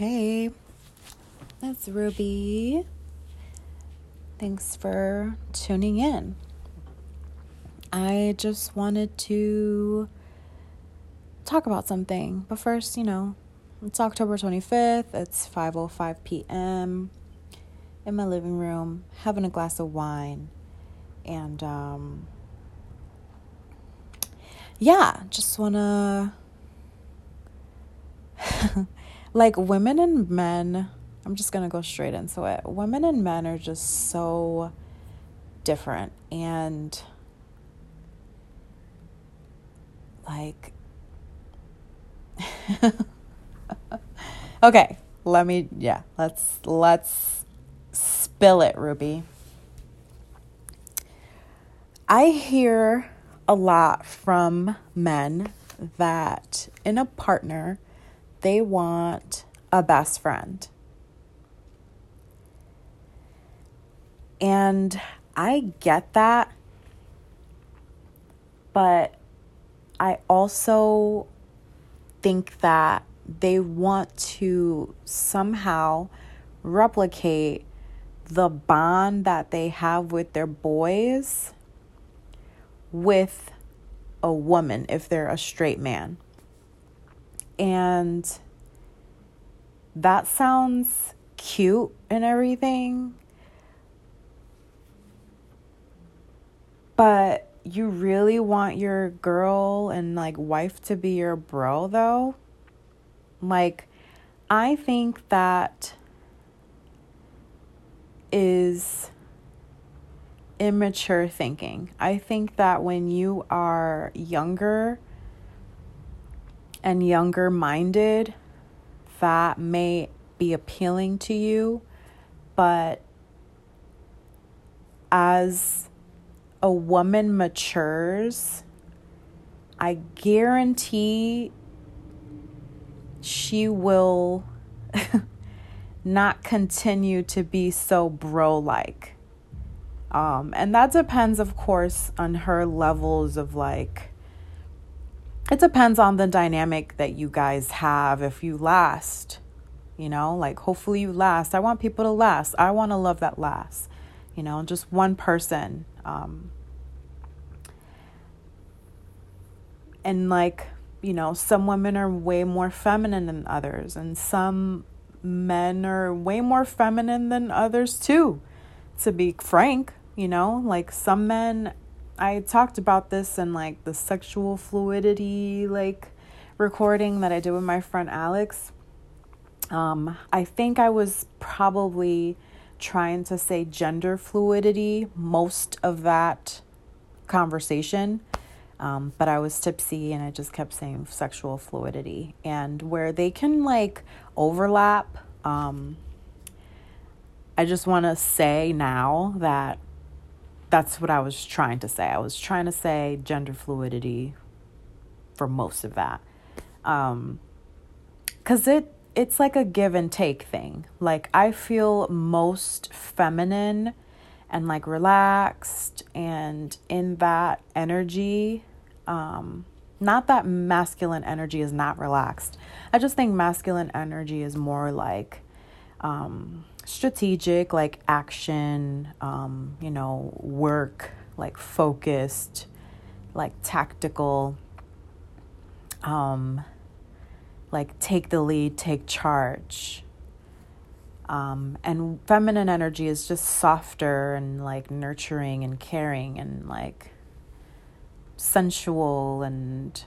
Hey, it's Ruby. Thanks for tuning in. I just wanted to talk about something. But first, you know, it's October 25th. It's 5:05 p.m. in my living room, having a glass of wine. And um yeah, just want to like women and men, I'm just going to go straight into it. Women and men are just so different and like okay, let me yeah, let's let's spill it, Ruby. I hear a lot from men that in a partner they want a best friend. And I get that. But I also think that they want to somehow replicate the bond that they have with their boys with a woman if they're a straight man. And that sounds cute and everything. But you really want your girl and like wife to be your bro though? Like, I think that is immature thinking. I think that when you are younger and younger minded, that may be appealing to you, but as a woman matures, I guarantee she will not continue to be so bro like. Um, and that depends, of course, on her levels of like it depends on the dynamic that you guys have. If you last you know like hopefully you last. I want people to last. I want to love that last you know just one person um and like you know some women are way more feminine than others and some men are way more feminine than others too to be frank you know? Like some men I talked about this in like the sexual fluidity like recording that I did with my friend Alex. Um, I think I was probably trying to say gender fluidity most of that conversation. Um, but I was tipsy and I just kept saying sexual fluidity. And where they can like overlap, um, I just want to say now that that's what I was trying to say. I was trying to say gender fluidity for most of that. Um cuz it it's like a give and take thing. Like I feel most feminine and like relaxed and in that energy um not that masculine energy is not relaxed. I just think masculine energy is more like um strategic, like action, um, you know, work, like focused, like tactical, um, like take the lead, take charge. Um, and feminine energy is just softer and like nurturing and caring and like sensual and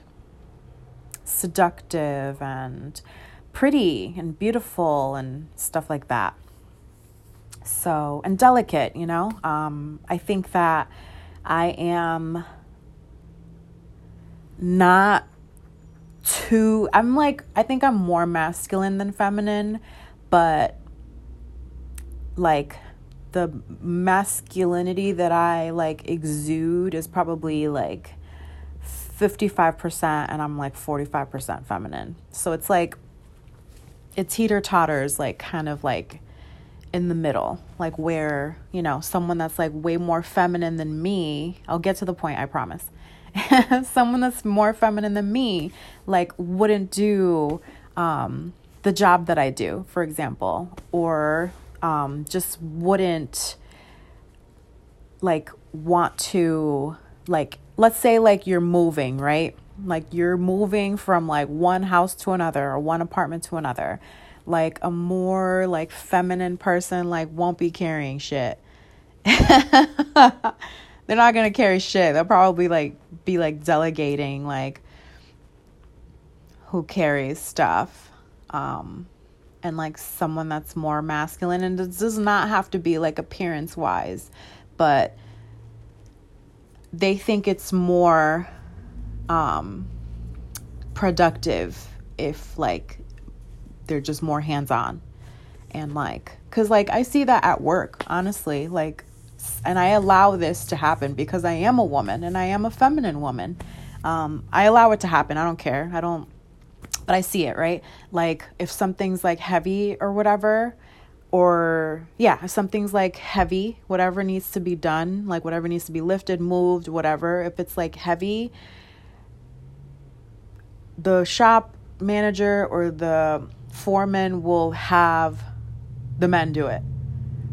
seductive and pretty and beautiful and stuff like that. So, and delicate, you know. Um, I think that I am not too, I'm like, I think I'm more masculine than feminine, but like the masculinity that I like exude is probably like 55% and I'm like 45% feminine. So it's like, it teeter totters, like kind of like in the middle, like where, you know, someone that's like way more feminine than me, I'll get to the point, I promise. someone that's more feminine than me, like, wouldn't do um, the job that I do, for example, or um, just wouldn't like want to like let's say like you're moving, right? Like you're moving from like one house to another or one apartment to another. Like a more like feminine person like won't be carrying shit. They're not going to carry shit. They'll probably like be like delegating like who carries stuff. Um and like someone that's more masculine and it does not have to be like appearance wise, but they think it's more um, productive if like they're just more hands on and like because like i see that at work honestly like and i allow this to happen because i am a woman and i am a feminine woman. Um, i allow it to happen. I don't care. I don't but i see it right? Like if something's like heavy or whatever or yeah, if something's like heavy, whatever needs to be done, like whatever needs to be lifted, moved, whatever, if it's like heavy, the shop manager or the foreman will have the men do it.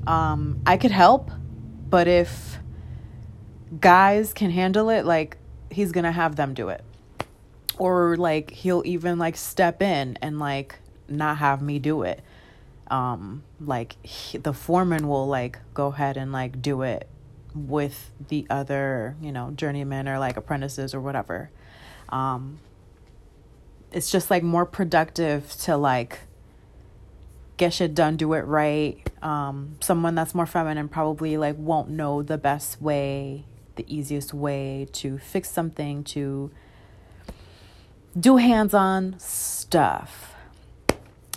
Um, I could help, but if guys can handle it, like he's gonna have them do it. Or like he'll even like step in and like not have me do it um like he, the foreman will like go ahead and like do it with the other you know journeymen or like apprentices or whatever um it's just like more productive to like get shit done do it right um someone that's more feminine probably like won't know the best way the easiest way to fix something to do hands-on stuff.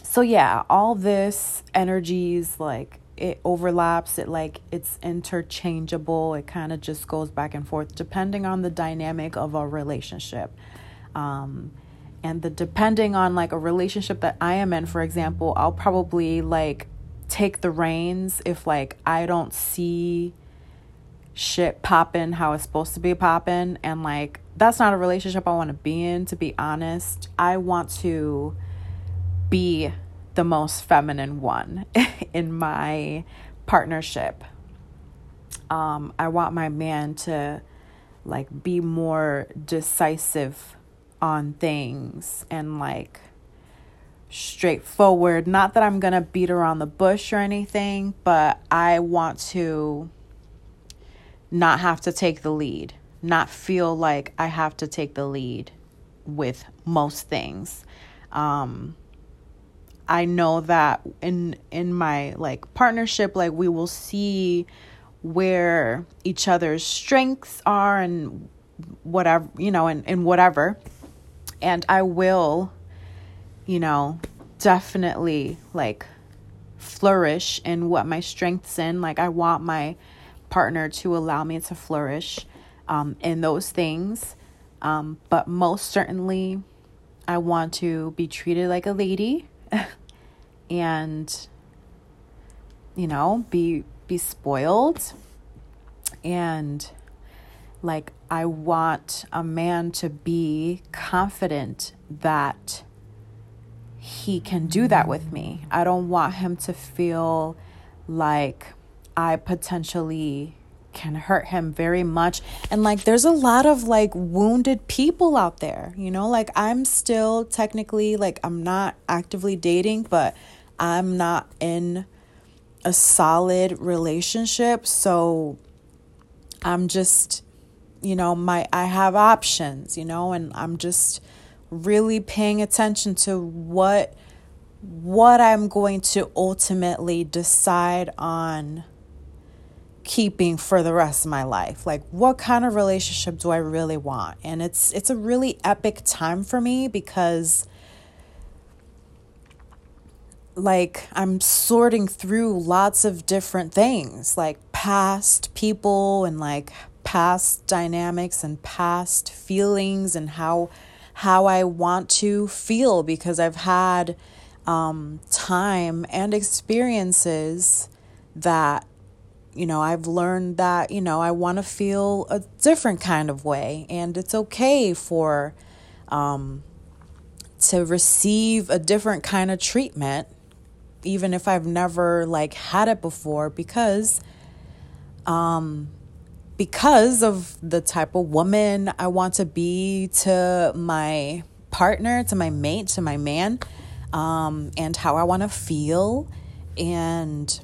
So yeah all this energies like it overlaps it like it's interchangeable it kind of just goes back and forth depending on the dynamic of a relationship. Um, and the depending on like a relationship that i am in for example i'll probably like take the reins if like i don't see shit popping how it's supposed to be popping and like that's not a relationship i want to be in to be honest i want to be the most feminine one in my partnership. Um, I want my man to like be more decisive on things and like straightforward. Not that I'm gonna beat around the bush or anything, but I want to not have to take the lead, not feel like I have to take the lead with most things. Um, I know that in in my like partnership like we will see where each other's strengths are and whatever, you know, and, and whatever. And I will, you know, definitely like flourish in what my strengths in. Like I want my partner to allow me to flourish um, in those things. Um, but most certainly, I want to be treated like a lady and you know be be spoiled and like I want a man to be confident that he can do that mm-hmm. with me. I don't want him to feel like I potentially can hurt him very much. And like, there's a lot of like wounded people out there, you know? Like, I'm still technically, like, I'm not actively dating, but I'm not in a solid relationship. So I'm just, you know, my, I have options, you know, and I'm just really paying attention to what what I'm going to ultimately decide on keeping for the rest of my life. Like what kind of relationship do I really want? And it's it's a really epic time for me because like I'm sorting through lots of different things, like past people and like past dynamics and past feelings and how how I want to feel because I've had um, time and experiences that you know, I've learned that, you know, I want to feel a different kind of way. And it's okay for um, to receive a different kind of treatment even if I've never like had it before because um because of the type of woman I want to be to my partner, to my mate, to my man, um, and how I want to feel. And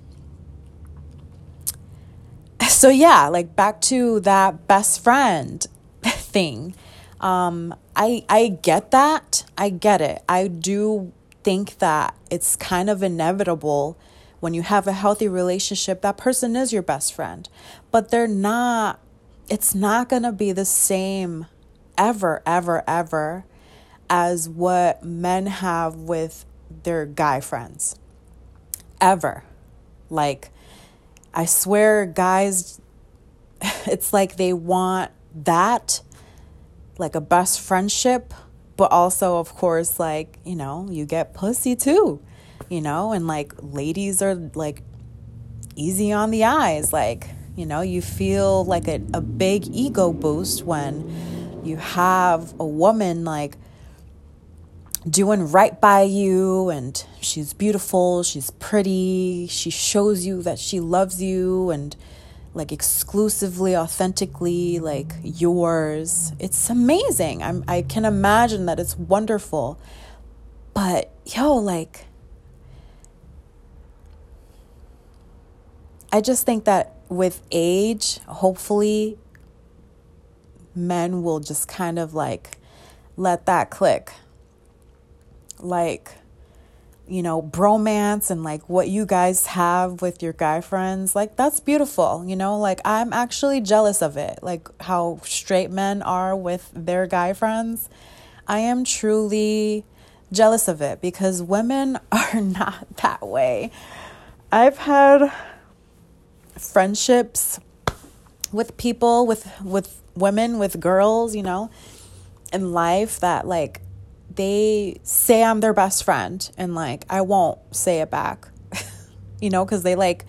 so, yeah, like back to that best friend thing. Um, I, I get that. I get it. I do think that it's kind of inevitable when you have a healthy relationship, that person is your best friend, but they're not, it's not going to be the same ever, ever, ever as what men have with their guy friends. Ever. Like, I swear, guys, it's like they want that, like a best friendship, but also, of course, like, you know, you get pussy too you know, and like ladies are like easy on the eyes. Like, you know, you feel like a, a big ego boost when you have a woman like doing right by you and she's beautiful, she's pretty, she shows you that she loves you and like exclusively authentically like yours. It's amazing. I'm I can imagine that it's wonderful. But yo like I just think that with age, hopefully, men will just kind of like let that click. Like, you know, bromance and like what you guys have with your guy friends, like that's beautiful, you know? Like, I'm actually jealous of it, like how straight men are with their guy friends. I am truly jealous of it because women are not that way. I've had friendships with people with with women with girls you know in life that like they say I'm their best friend and like I won't say it back you know cuz they like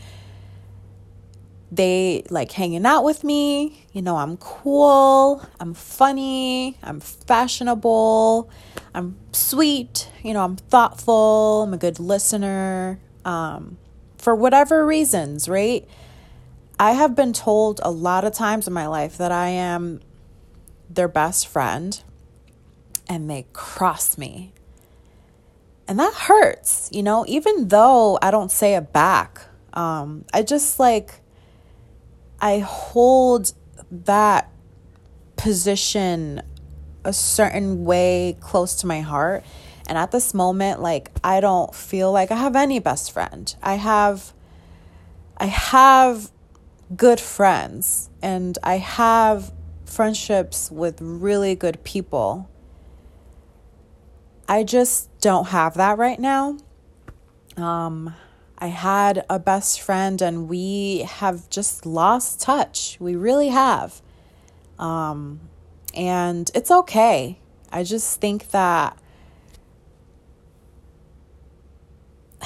they like hanging out with me you know I'm cool I'm funny I'm fashionable I'm sweet you know I'm thoughtful I'm a good listener um for whatever reasons right I have been told a lot of times in my life that I am their best friend and they cross me. And that hurts, you know, even though I don't say it back. Um, I just like, I hold that position a certain way close to my heart. And at this moment, like, I don't feel like I have any best friend. I have, I have good friends and I have friendships with really good people. I just don't have that right now. Um, I had a best friend and we have just lost touch. We really have. Um, and it's okay. I just think that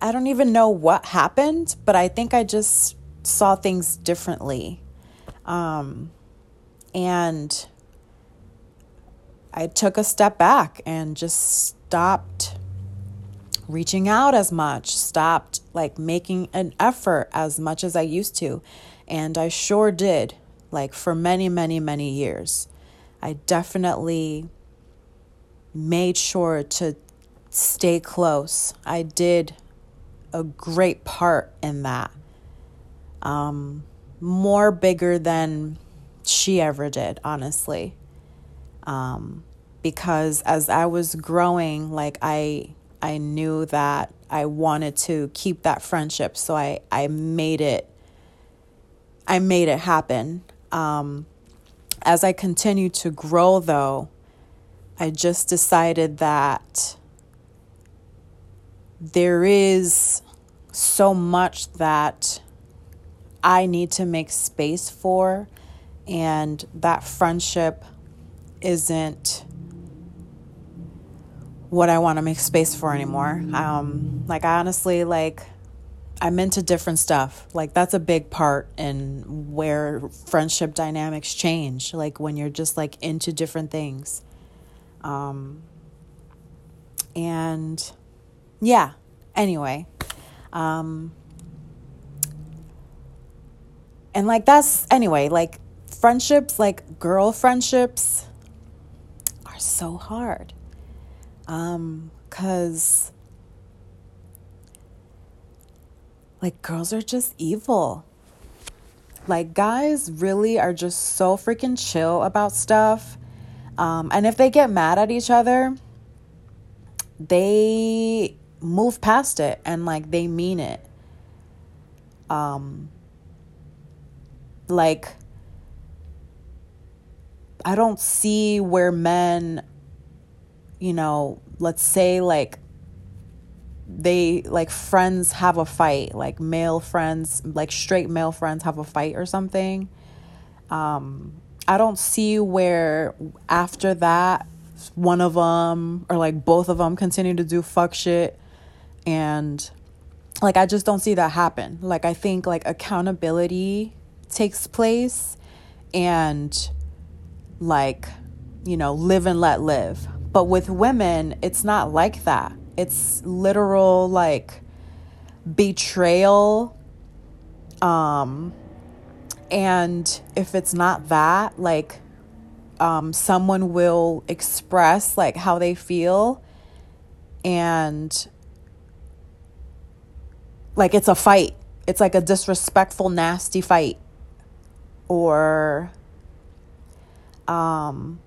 I don't even know what happened, but I think I just saw things differently. Um, and I took a step back and just stopped reaching out as much, stopped like making an effort as much as I used to. And I sure did, like for many, many, many years. I definitely made sure to stay close. I did a great part in that um, more bigger than she ever did, honestly. Um, because as I was growing, like I I knew that I wanted to keep that friendship, so I I made it I made it happen. Um, as I continued to grow, though, I just decided that there is so much that I need to make space for, and that friendship isn't what I want to make space for anymore. Um, like I honestly like I'm into different stuff. Like that's a big part in where friendship dynamics change. Like when you're just like into different things. Um, And yeah, anyway. Um, and like that's anyway, like friendships, like girl friendships are so hard. Um, cause like girls are just evil. Like guys really are just so freaking chill about stuff. Um, and if they get mad at each other, they move past it and like they mean it. Um, like, I don't see where men, you know, let's say like they like friends have a fight, like male friends, like straight male friends have a fight or something. Um, I don't see where after that one of them or like both of them continue to do fuck shit and like I just don't see that happen. Like I think like accountability takes place and like you know, live and let live. But with women, it's not like that. It's literal like betrayal um and if it's not that, like um someone will express like how they feel and like it's a fight. It's like a disrespectful, nasty fight. Or um,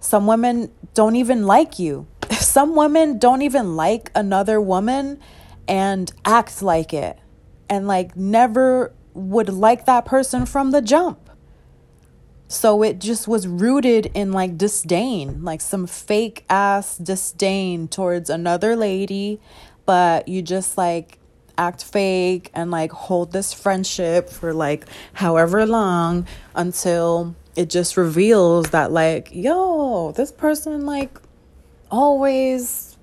some women don't even like you. Some women don't even like another woman and act like it and like never would like that person from the jump. So it just was rooted in like disdain, like some fake ass disdain towards another lady, but you just like act fake and like hold this friendship for like however long until it just reveals that like yo this person like always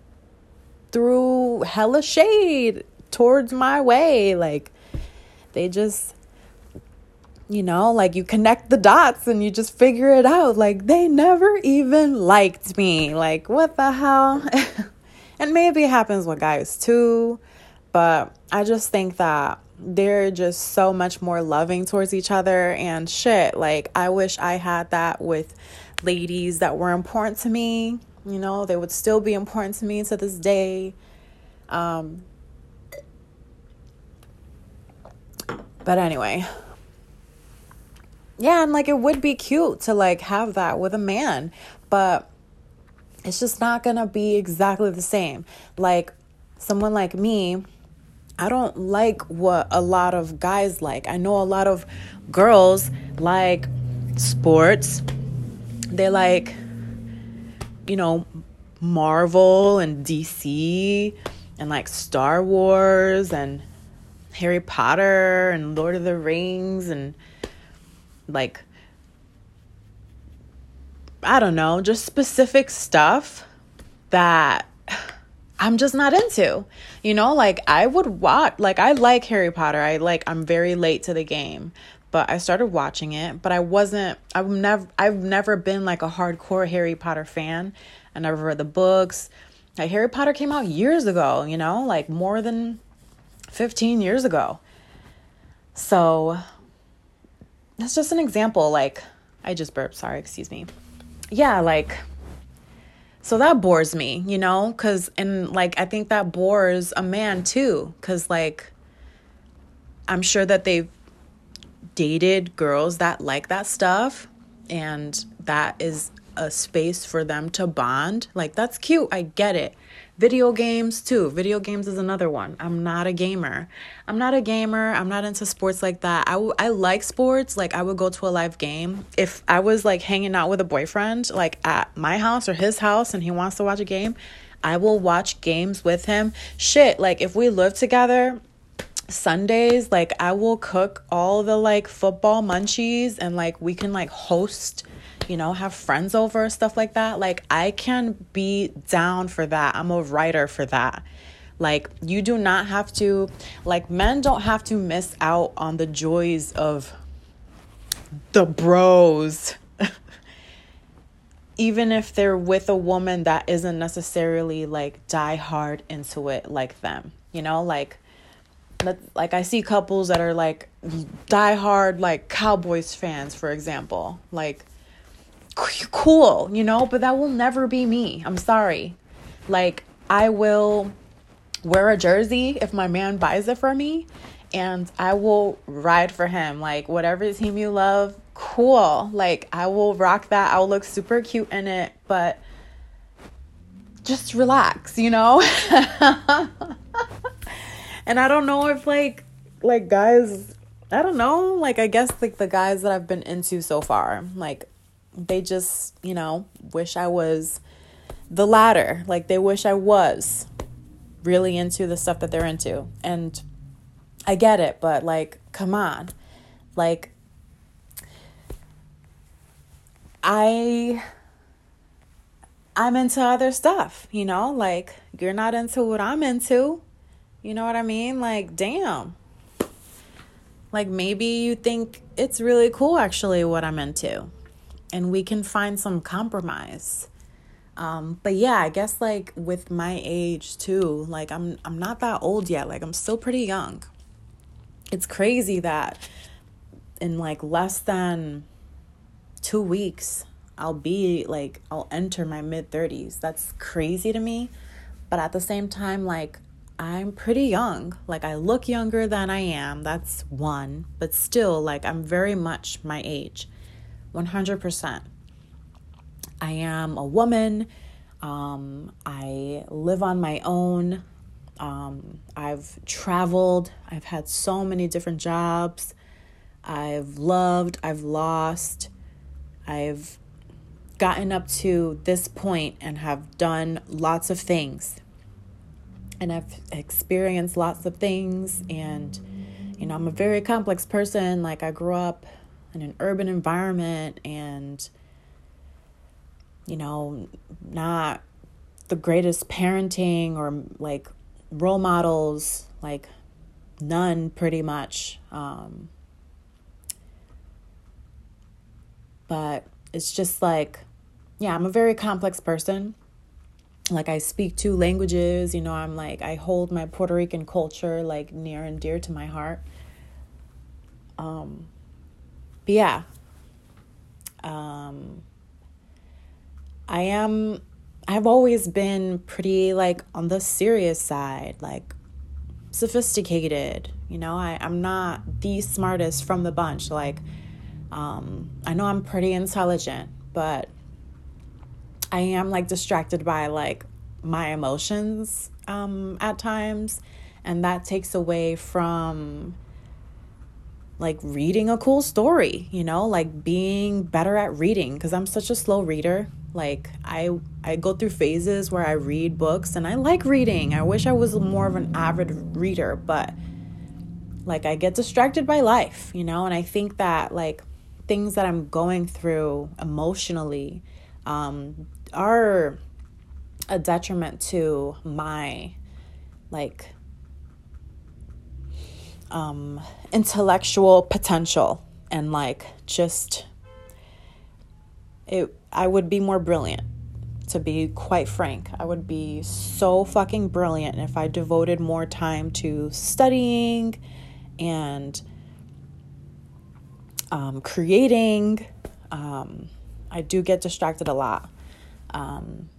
threw hella shade towards my way. Like they just you know like you connect the dots and you just figure it out. Like they never even liked me. Like what the hell? And maybe it happens with guys too but I just think that they're just so much more loving towards each other and shit. Like, I wish I had that with ladies that were important to me. You know, they would still be important to me to this day. Um, but anyway, yeah, and like it would be cute to like have that with a man, but it's just not gonna be exactly the same. Like, someone like me, I don't like what a lot of guys like. I know a lot of girls like sports. They like, you know, Marvel and DC and like Star Wars and Harry Potter and Lord of the Rings and like, I don't know, just specific stuff that I'm just not into. You know, like I would watch like I like Harry Potter. I like I'm very late to the game, but I started watching it, but I wasn't I've never I've never been like a hardcore Harry Potter fan. I never read the books. Like Harry Potter came out years ago, you know, like more than 15 years ago. So that's just an example like I just burped, sorry, excuse me. Yeah, like so that bores me, you know, cuz and like I think that bores a man too cuz like I'm sure that they've dated girls that like that stuff and that is a space for them to bond. Like that's cute. I get it. Video games too. Video games is another one. I'm not a gamer. I'm not a gamer. I'm not into sports like that. I, w- I like sports. Like I would go to a live game. If I was like hanging out with a boyfriend like at my house or his house and he wants to watch a game, I will watch games with him. Shit, like if we live together, Sundays, like I will cook all the like football munchies and like we can like host you know, have friends over, stuff like that. Like, I can be down for that. I'm a writer for that. Like, you do not have to, like, men don't have to miss out on the joys of the bros. even if they're with a woman that isn't necessarily like die hard into it like them. You know, like like I see couples that are like die hard like Cowboys fans, for example. Like cool, you know, but that will never be me. I'm sorry. Like I will wear a jersey if my man buys it for me and I will ride for him. Like whatever team you love, cool. Like I will rock that. I'll look super cute in it, but just relax, you know? and I don't know if like like guys I don't know, like I guess like the guys that I've been into so far, like they just, you know, wish I was the latter. Like they wish I was really into the stuff that they're into. And I get it, but like come on. Like I I'm into other stuff, you know? Like you're not into what I'm into. You know what I mean? Like damn. Like maybe you think it's really cool actually what I'm into. And we can find some compromise. Um, but yeah, I guess like with my age too, like I'm I'm not that old yet. Like I'm still pretty young. It's crazy that in like less than two weeks, I'll be like, I'll enter my mid 30s. That's crazy to me. But at the same time, like, I'm pretty young. Like, I look younger than I am. That's one. But still, like, I'm very much my age 100%. I am a woman. Um, I live on my own. Um, I've traveled. I've had so many different jobs. I've loved. I've lost. I've gotten up to this point and have done lots of things. And I've experienced lots of things. And, you know, I'm a very complex person. Like, I grew up in an urban environment and, you know, not the greatest parenting or like role models, like, none pretty much. Um, but it's just like, yeah, I'm a very complex person. Like, I speak two languages, you know, I'm like, I hold my Puerto Rican culture like near and dear to my heart. Um, but yeah, um, I am, I've always been pretty like on the serious side, like sophisticated, you know, I, I'm not the smartest from the bunch. Like, um, I know I'm pretty intelligent, but I am like distracted by like my emotions um, at times, and that takes away from like reading a cool story, you know, like being better at reading because I'm such a slow reader. Like I I go through phases where I read books and I like reading. I wish I was more of an avid reader, but like I get distracted by life, you know, and I think that like things that I'm going through emotionally um, are a detriment to my like um, intellectual potential and like just it I would be more brilliant to be quite frank. I would be so fucking brilliant if I devoted more time to studying and um, creating. Um, I do get distracted a lot. Um,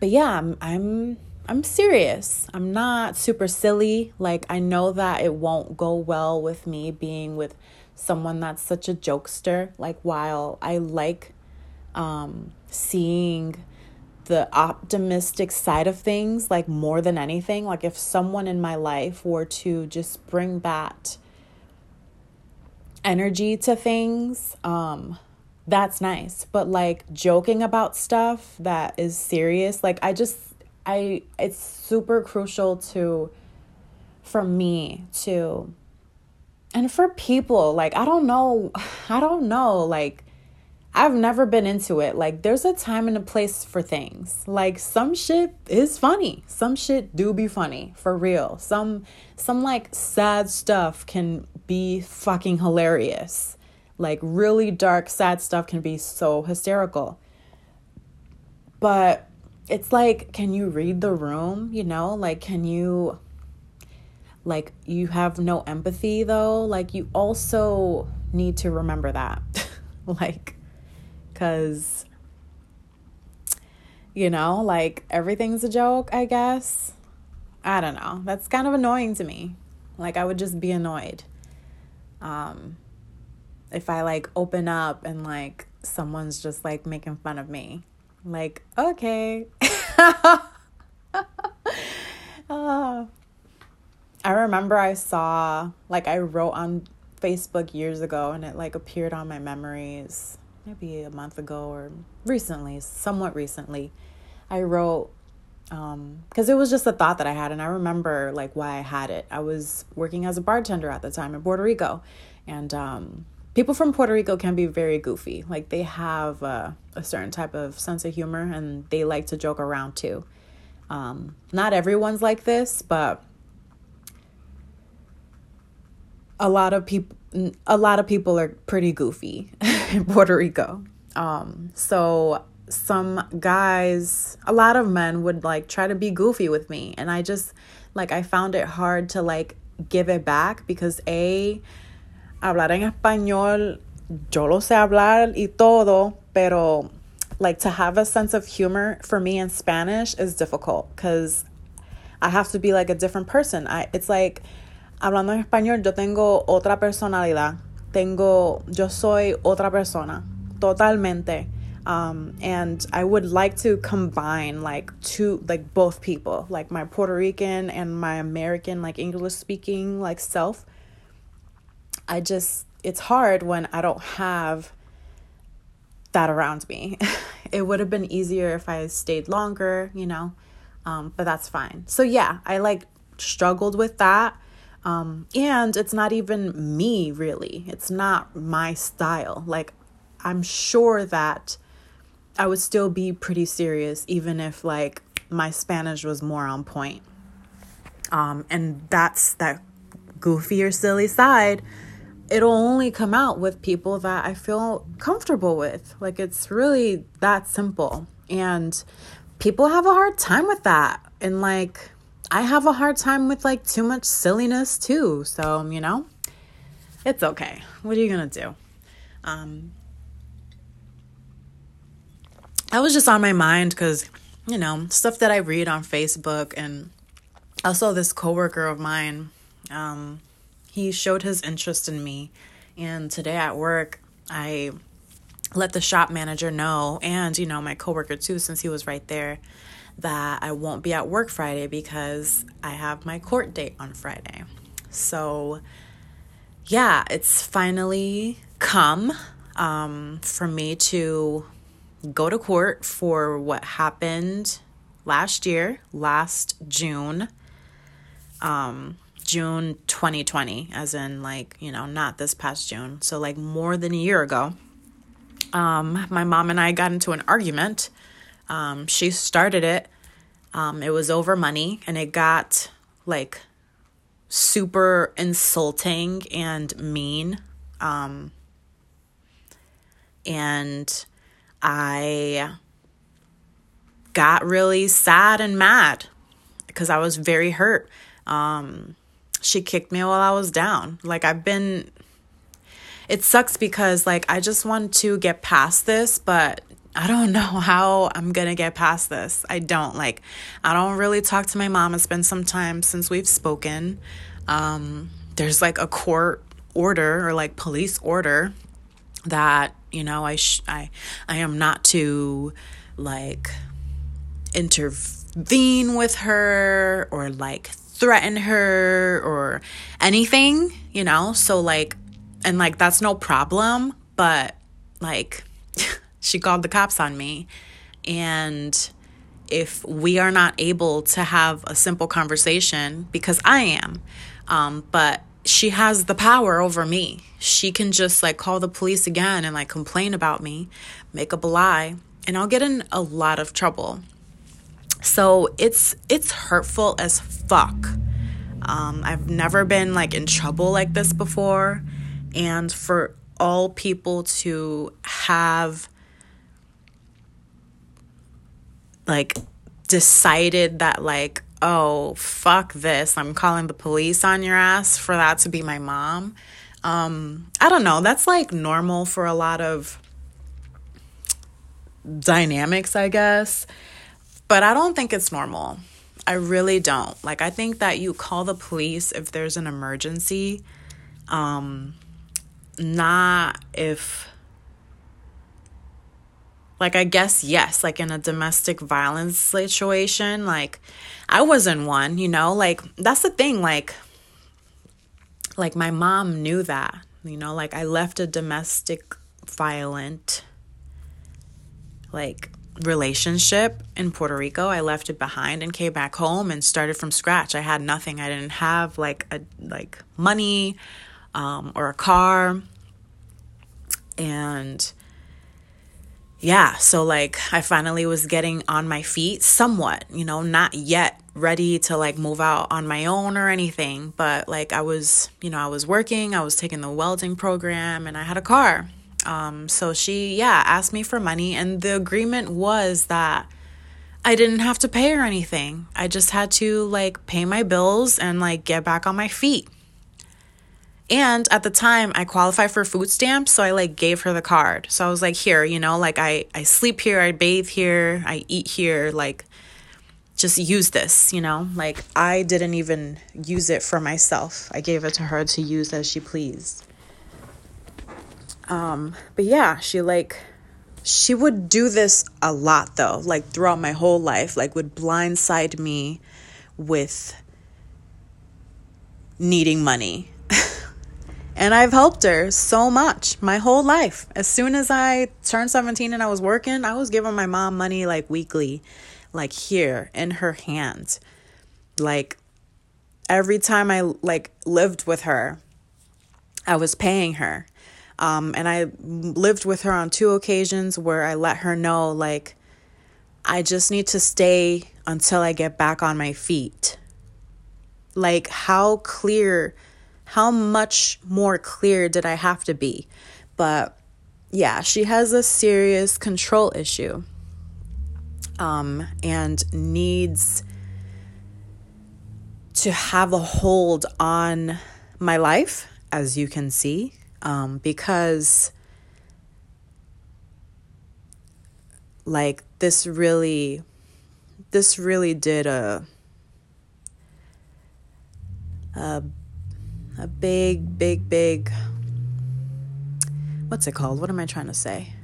but yeah, I'm, I'm I'm serious. I'm not super silly. Like I know that it won't go well with me being with someone that's such a jokester. Like while I like um, seeing the optimistic side of things like more than anything, like if someone in my life were to just bring that energy to things, um, that's nice. But like joking about stuff that is serious, like I just I it's super crucial to for me to and for people, like I don't know, I don't know, like I've never been into it. Like there's a time and a place for things. Like some shit is funny. Some shit do be funny for real. Some some like sad stuff can be fucking hilarious. Like really dark sad stuff can be so hysterical. but it's like, can you read the room? You know, like, can you, like, you have no empathy though? Like, you also need to remember that. like, because, you know, like, everything's a joke, I guess. I don't know. That's kind of annoying to me. Like, I would just be annoyed. Um, if I like open up and like someone's just like making fun of me. Like, okay. uh, I remember I saw, like, I wrote on Facebook years ago and it like appeared on my memories maybe a month ago or recently, somewhat recently. I wrote, because um, it was just a thought that I had, and I remember like why I had it. I was working as a bartender at the time in Puerto Rico, and um, people from Puerto Rico can be very goofy. Like they have uh, a certain type of sense of humor and they like to joke around too. Um, not everyone's like this, but a lot of people a lot of people are pretty goofy in Puerto Rico. Um, so some guys, a lot of men would like try to be goofy with me and I just like I found it hard to like give it back because a hablar en español, yo lo sé hablar y todo, pero like to have a sense of humor for me in Spanish is difficult because I have to be like a different person. I it's like hablando en español yo tengo otra personalidad. Tengo yo soy otra persona totalmente. Um, and I would like to combine like two like both people, like my Puerto Rican and my American like English speaking like self I just, it's hard when I don't have that around me. it would have been easier if I stayed longer, you know, um, but that's fine. So, yeah, I like struggled with that. Um, and it's not even me, really. It's not my style. Like, I'm sure that I would still be pretty serious, even if, like, my Spanish was more on point. Um, and that's that goofy or silly side it'll only come out with people that I feel comfortable with. Like it's really that simple. And people have a hard time with that. And like I have a hard time with like too much silliness too. So, you know, it's okay. What are you going to do? Um I was just on my mind cuz you know, stuff that I read on Facebook and also this coworker of mine um he showed his interest in me. And today at work, I let the shop manager know, and you know, my coworker too, since he was right there, that I won't be at work Friday because I have my court date on Friday. So, yeah, it's finally come um, for me to go to court for what happened last year, last June. Um, June 2020, as in, like, you know, not this past June. So, like, more than a year ago. Um, my mom and I got into an argument. Um, she started it. Um, it was over money and it got like super insulting and mean. Um, and I got really sad and mad because I was very hurt. Um, she kicked me while I was down. Like I've been it sucks because like I just want to get past this, but I don't know how I'm going to get past this. I don't like I don't really talk to my mom. It's been some time since we've spoken. Um there's like a court order or like police order that, you know, I sh- I I am not to like intervene with her or like threaten her or anything, you know? So, like, and like, that's no problem, but like, she called the cops on me. And if we are not able to have a simple conversation, because I am, um, but she has the power over me. She can just like call the police again and like complain about me, make up a lie, and I'll get in a lot of trouble. So it's it's hurtful as fuck. Um, I've never been like in trouble like this before, and for all people to have like decided that like oh fuck this i'm calling the police on your ass for that to be my mom um i don't know. That's like normal for a lot of dynamics i guess but i don't think it's normal. I really don't. Like i think that you call the police if there's an emergency um not if like, I guess, yes, like in a domestic violence situation, like I was in one, you know, like that's the thing, like, like my mom knew that, you know, like I left a domestic violent, like, relationship in Puerto Rico. I left it behind and came back home and started from scratch. I had nothing. I didn't have like a like money um, or a car. And yeah, so like I finally was getting on my feet somewhat, you know, not yet ready to like move out on my own or anything, but like I was, you know, I was working, I was taking the welding program and I had a car. Um so she yeah, asked me for money and the agreement was that I didn't have to pay her anything. I just had to like pay my bills and like get back on my feet. And at the time, I qualified for food stamps, so I like gave her the card. So I was like, here, you know, like I I sleep here, I bathe here, I eat here, like just use this, you know? Like I didn't even use it for myself. I gave it to her to use as she pleased. Um, but yeah, she like she would do this a lot though, like throughout my whole life, like would blindside me with needing money and I've helped her so much my whole life. As soon as I turned 17 and I was working, I was giving my mom money like weekly, like here in her hand. Like every time I like lived with her, I was paying her. Um, and I lived with her on two occasions where I let her know, like, I just need to stay until I get back on my feet. Like, how clear how much more clear did I have to be? But yeah, she has a serious control issue um, and needs to have a hold on my life, as you can see, um, because like this really this really did a a a big, big, big. What's it called? What am I trying to say?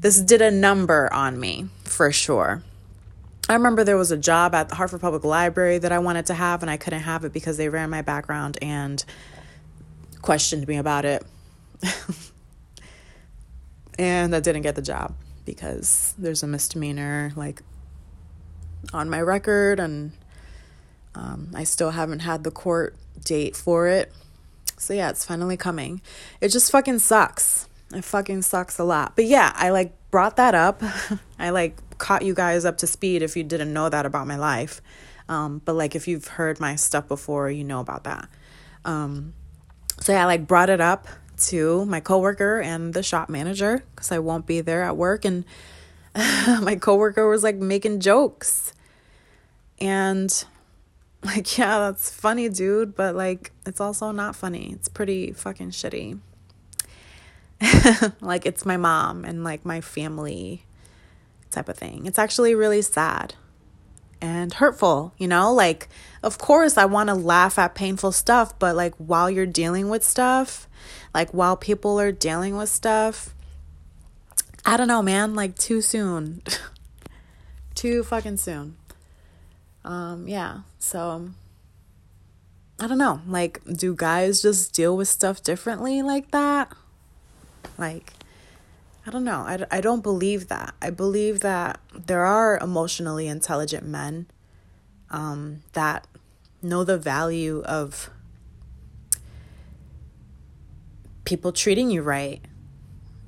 This did a number on me for sure. I remember there was a job at the Hartford Public Library that I wanted to have, and I couldn't have it because they ran my background and questioned me about it. and I didn't get the job because there's a misdemeanor like on my record, and um, I still haven't had the court date for it. So yeah, it's finally coming. It just fucking sucks. It fucking sucks a lot. But yeah, I like brought that up. I like caught you guys up to speed if you didn't know that about my life. Um, but like if you've heard my stuff before, you know about that. Um, so yeah, I like brought it up to my coworker and the shop manager because I won't be there at work, and my coworker was like making jokes, and like, yeah, that's funny, dude, but like, it's also not funny. It's pretty fucking shitty. like, it's my mom and like my family type of thing. It's actually really sad and hurtful, you know? Like, of course, I want to laugh at painful stuff, but like, while you're dealing with stuff, like, while people are dealing with stuff, I don't know, man, like, too soon. too fucking soon. Um, yeah, so I don't know. Like, do guys just deal with stuff differently like that? Like, I don't know. I, I don't believe that. I believe that there are emotionally intelligent men um, that know the value of people treating you right,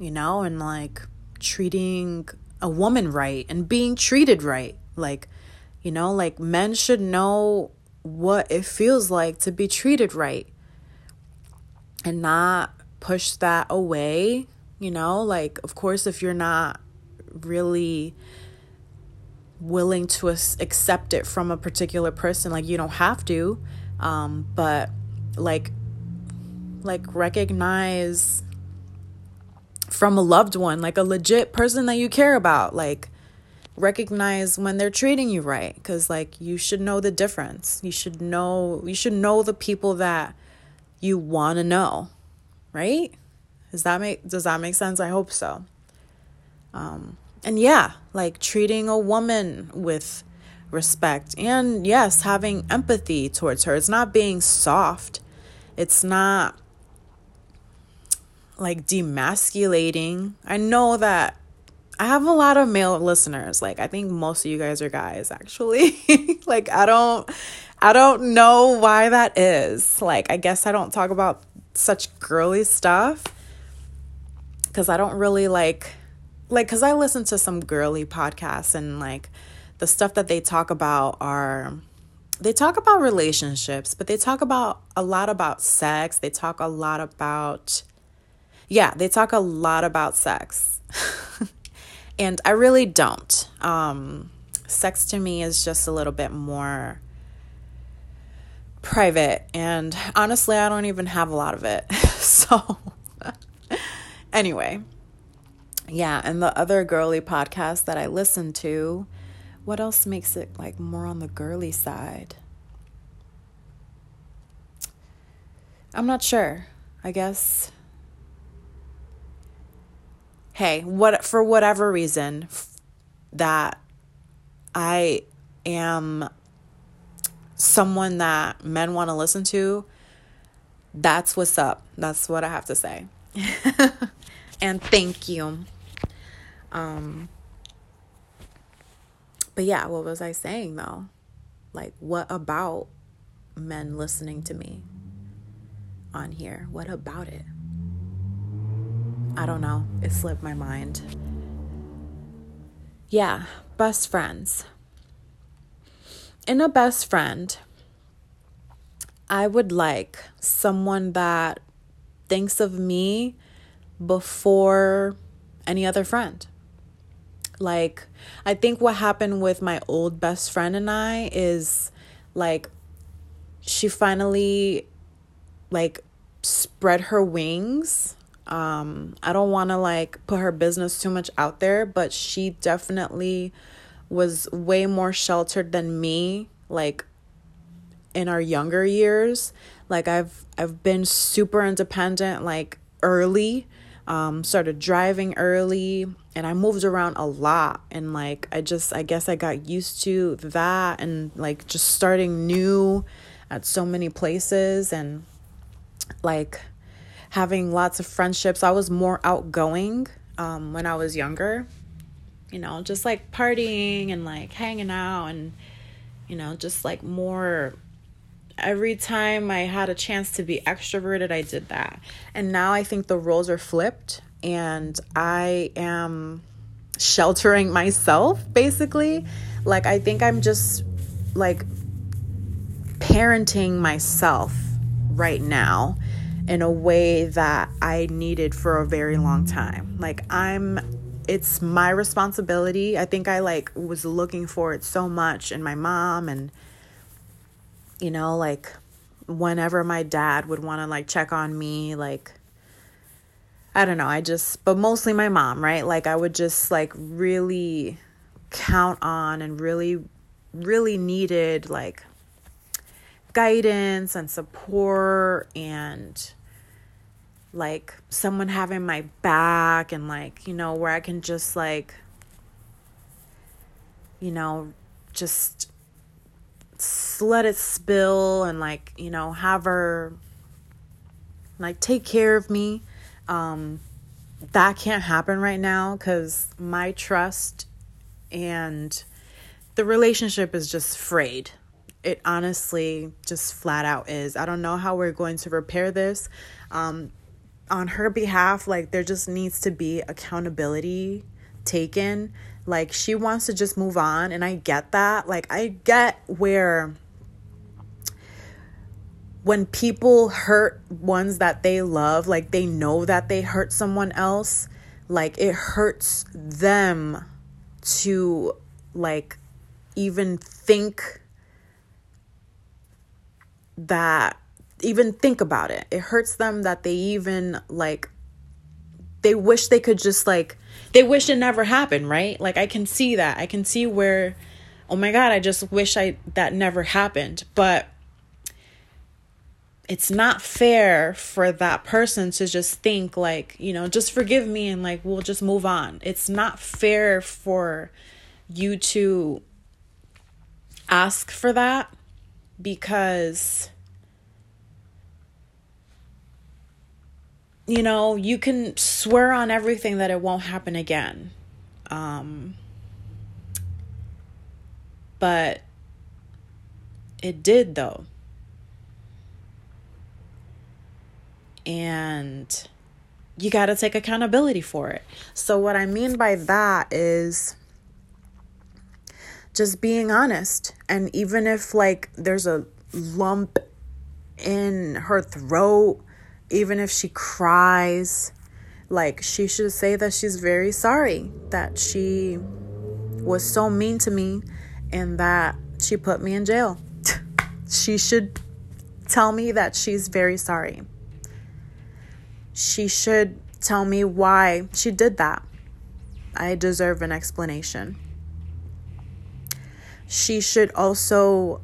you know, and like treating a woman right and being treated right. Like, you know, like men should know what it feels like to be treated right and not push that away. You know, like, of course, if you're not really willing to accept it from a particular person like you don't have to um, but like like recognize from a loved one like a legit person that you care about like recognize when they're treating you right because like you should know the difference. You should know you should know the people that you want to know right does that make does that make sense i hope so um and yeah like treating a woman with respect and yes having empathy towards her it's not being soft it's not like demasculating i know that I have a lot of male listeners. Like I think most of you guys are guys actually. like I don't I don't know why that is. Like I guess I don't talk about such girly stuff cuz I don't really like like cuz I listen to some girly podcasts and like the stuff that they talk about are they talk about relationships, but they talk about a lot about sex. They talk a lot about yeah, they talk a lot about sex. And I really don't. Um, sex to me is just a little bit more private. And honestly, I don't even have a lot of it. so, anyway, yeah. And the other girly podcast that I listen to, what else makes it like more on the girly side? I'm not sure. I guess hey, what for whatever reason that I am someone that men want to listen to, that's what's up. That's what I have to say. and thank you. Um but yeah, what was I saying though? Like what about men listening to me on here? What about it? I don't know. It slipped my mind. Yeah, best friends. In a best friend, I would like someone that thinks of me before any other friend. Like, I think what happened with my old best friend and I is like, she finally, like, spread her wings um, I don't want to like put her business too much out there, but she definitely was way more sheltered than me like in our younger years. Like I've I've been super independent like early. Um, started driving early and I moved around a lot and like I just I guess I got used to that and like just starting new at so many places and like having lots of friendships. I was more outgoing um, when I was younger, you know, just like partying and like hanging out and, you know, just like more. Every time I had a chance to be extroverted, I did that. And now I think the roles are flipped and I am sheltering myself basically. Like, I think I'm just like parenting myself right now in a way that I needed for a very long time. Like I'm it's my responsibility. I think I like was looking for it so much in my mom and you know like whenever my dad would want to like check on me like I don't know, I just but mostly my mom, right? Like I would just like really count on and really really needed like guidance and support and like someone having my back and like you know where i can just like you know just let it spill and like you know have her like take care of me. Um that can't happen right now cuz my trust and the relationship is just frayed. It honestly just flat out is. I don't know how we're going to repair this. Um on her behalf, like there just needs to be accountability taken. Like she wants to just move on, and I get that. Like I get where when people hurt ones that they love, like they know that they hurt someone else, like it hurts them to like even think that even think about it. It hurts them that they even like they wish they could just like they wish it never happened, right? Like I can see that. I can see where oh my god, I just wish I that never happened. But it's not fair for that person to just think like, you know, just forgive me and like we'll just move on. It's not fair for you to ask for that because you know, you can swear on everything that it won't happen again. Um, but it did, though. And you got to take accountability for it. So, what I mean by that is just being honest. And even if, like, there's a lump in her throat even if she cries, like she should say that she's very sorry that she was so mean to me and that she put me in jail. she should tell me that she's very sorry. She should tell me why she did that. I deserve an explanation. She should also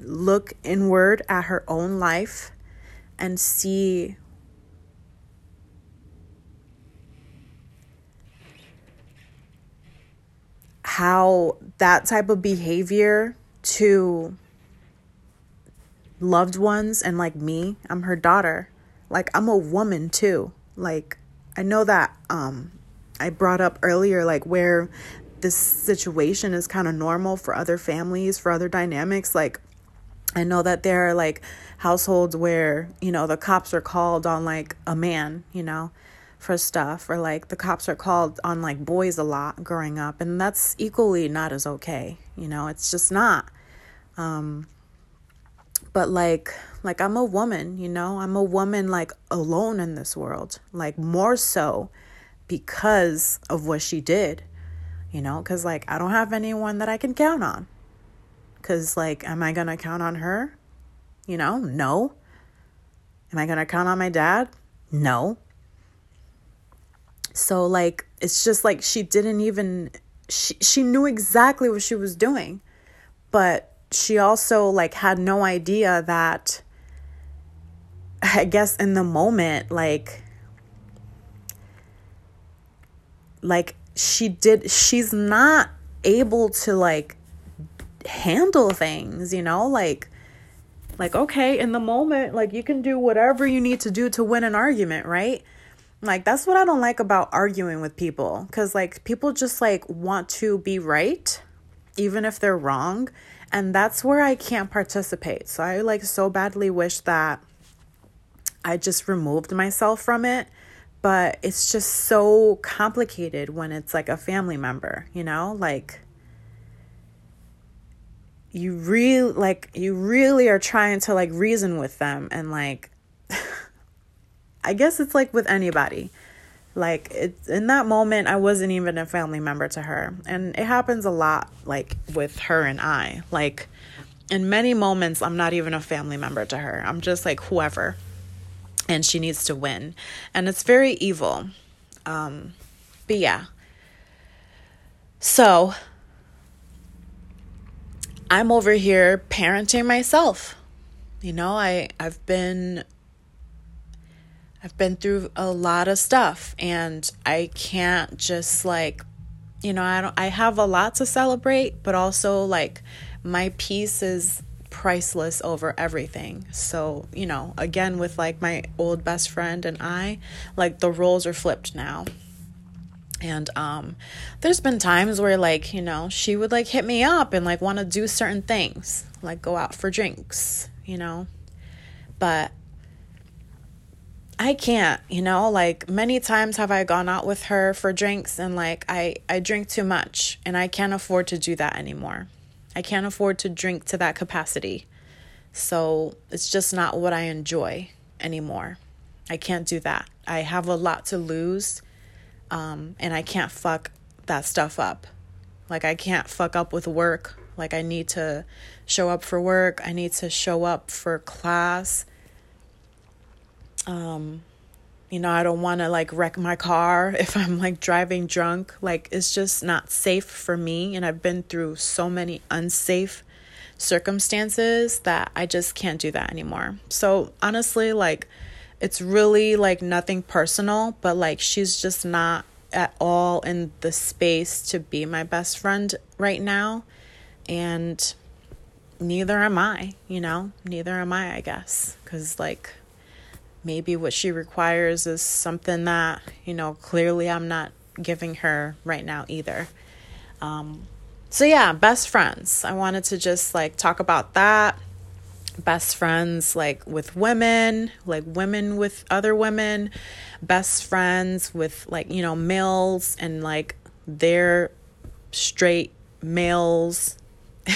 look inward at her own life and see how that type of behavior to loved ones and like me, I'm her daughter. Like I'm a woman too. Like I know that um I brought up earlier like where this situation is kind of normal for other families, for other dynamics like I know that there are like households where, you know, the cops are called on like a man, you know, for stuff, or like the cops are called on like boys a lot growing up, and that's equally not as okay, you know, it's just not. Um, but like, like I'm a woman, you know, I'm a woman like alone in this world, like more so because of what she did, you know, because like I don't have anyone that I can count on. Because, like, am I going to count on her? You know, no. Am I going to count on my dad? No. So like it's just like she didn't even she she knew exactly what she was doing. But she also like had no idea that I guess in the moment like like she did she's not able to like handle things, you know? Like like, okay, in the moment, like you can do whatever you need to do to win an argument, right? Like, that's what I don't like about arguing with people. Cause, like, people just like want to be right, even if they're wrong. And that's where I can't participate. So, I like so badly wish that I just removed myself from it. But it's just so complicated when it's like a family member, you know? Like, you really like you really are trying to like reason with them and like I guess it's like with anybody. Like it's in that moment I wasn't even a family member to her. And it happens a lot like with her and I. Like in many moments I'm not even a family member to her. I'm just like whoever. And she needs to win. And it's very evil. Um but yeah. So, I'm over here parenting myself. You know, I I've been I've been through a lot of stuff and I can't just like you know, I don't I have a lot to celebrate, but also like my peace is priceless over everything. So, you know, again with like my old best friend and I, like the roles are flipped now. And um there's been times where like, you know, she would like hit me up and like want to do certain things, like go out for drinks, you know. But I can't, you know, like many times have I gone out with her for drinks and like I I drink too much and I can't afford to do that anymore. I can't afford to drink to that capacity. So, it's just not what I enjoy anymore. I can't do that. I have a lot to lose um, and I can't fuck that stuff up. Like I can't fuck up with work. Like I need to show up for work. I need to show up for class. Um you know, I don't want to like wreck my car if I'm like driving drunk. Like it's just not safe for me and I've been through so many unsafe circumstances that I just can't do that anymore. So, honestly, like it's really like nothing personal, but like she's just not at all in the space to be my best friend right now. And neither am I, you know? Neither am I, I guess. Cuz like maybe what she requires is something that, you know, clearly I'm not giving her right now either. Um so yeah, best friends. I wanted to just like talk about that best friends like with women, like women with other women, best friends with like, you know, males and like their straight males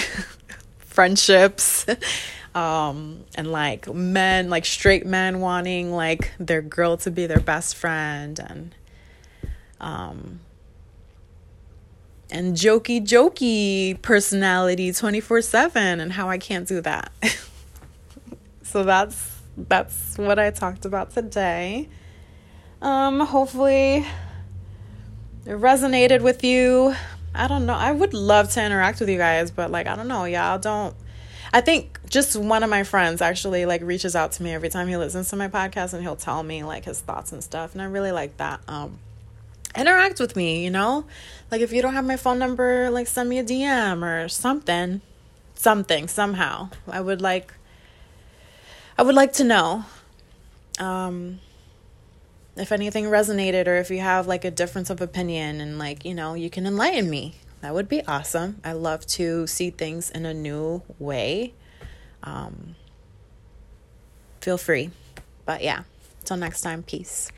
friendships um and like men like straight men wanting like their girl to be their best friend and um and jokey jokey personality 24/7 and how I can't do that. so that's that's what I talked about today. Um, hopefully it resonated with you. I don't know. I would love to interact with you guys, but like I don't know, y'all don't I think just one of my friends actually like reaches out to me every time he listens to my podcast and he'll tell me like his thoughts and stuff and I really like that. Um interact with me, you know? Like if you don't have my phone number, like send me a DM or something. Something somehow. I would like I would like to know um, if anything resonated or if you have like a difference of opinion and like, you know, you can enlighten me. That would be awesome. I love to see things in a new way. Um, feel free. But yeah, till next time, peace.